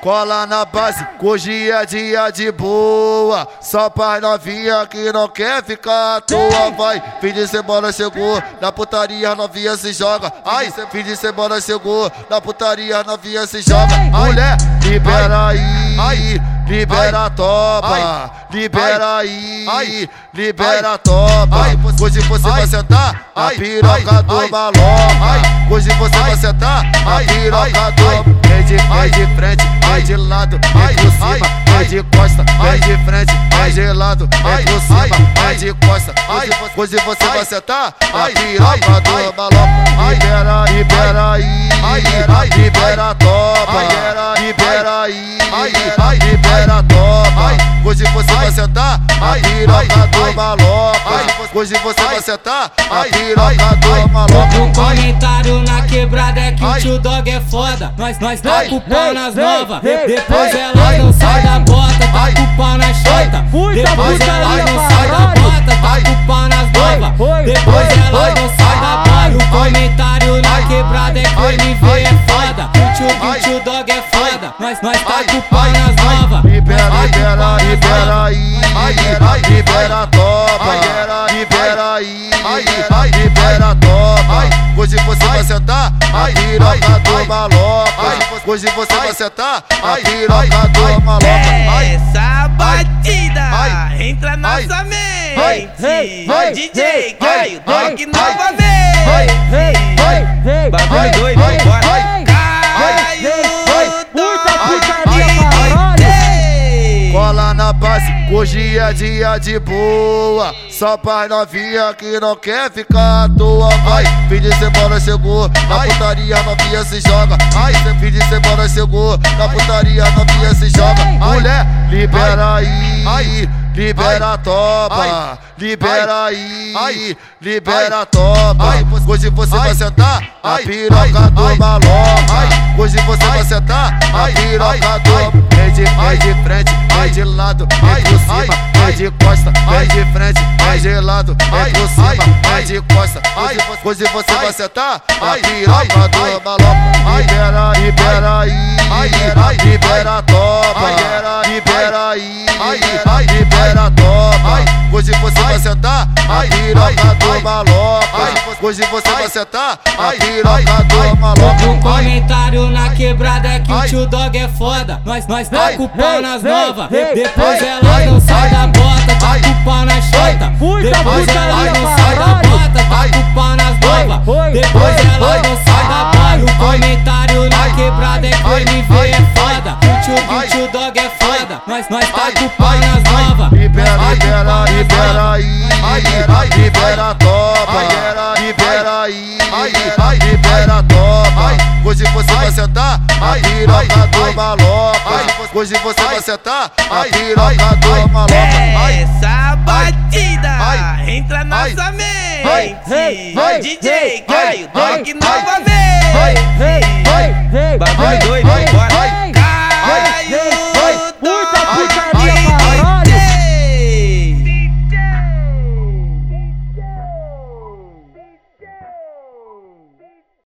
Cola na base, hoje é dia de boa. Só pra novinha que não quer ficar à toa. Vai, fim de semana chegou, na putaria novinha se joga. Ai, fim de semana chegou, na putaria novinha se joga. Mulher, libera aí, libera a topa. Libera aí, libera a topa. Hoje você vai sentar a piroca do maloca. Hoje você vai sentar a piroca do Vem de, vem de frente, vem de lado, vem por cima, vem de costa, vem de frente, vem de lado, vem por cima, vem de costa. Hoje você vai sentar a piroca do maloca. Libera, libera aí, libera a topa, libera aí, libera a topa. Hoje você vai sentar a piroca do maloca. Hoje você vai sentar a piroca do maloca. Que o dog é foda. Nós, nós tá com o pau nas novas. Depois ela não sai da bota, tá com o pau na chota. Depois ela não sai da bota, tá com o pau nas novas. Depois ela não sai da bota. O comentário na quebrada é que o MV é foda. O tio, o dog é foda. Nós, nós tá com o pau nas novas. Libera, libera, libera aí, libera a topa, libera aí, libera a topa. Hoje você vai sentar a piroca do maloca. Hoje você vai sentar a piroca do maloca. Essa batida entra na nossa mente. DJ Caio, Dog novamente. Bagulho doido, bora. Hoje é dia de boa. Só pra novinha que não quer ficar à toa. Vai, fim de semana chegou, na putaria novinha se joga. Ai, fim de semana chegou, na putaria novinha se joga. Mulher, libera aí, libera a topa. Libera aí, libera a topa. Hoje você vai sentar a piroca do maloca. Hoje você vai sentar a piroca do Vem de, vem de frente, vem de lado, vem por cima, vem de costa, vem de frente, vem de lado, vem por cima, vem de costa. Hoje você vai sentar a piroca do maloca. Libera, libera aí, libera a topa. Hoje você vai sentar a piroca do maloca. Hoje você vai sentar a piroca do maloca. Um comentário na quebrada é que o tio dog é foda. Nós, nós tá com o pau nas novas. Depois ela não sai da bota, tá com o pau na chota. Depois ela não sai da bota, foda. O tio, o tio dog é foda. Nós, nós tá com o pau nas novas. Libera, libera, libera aí, libera a topa, libera aí, libera a topa. Hoje você vai sentar a piroca do maloca. Hoje você vai sentar a piroca do maloca. Essa batida entra na nossa mente. DJ Caio, Dog novamente.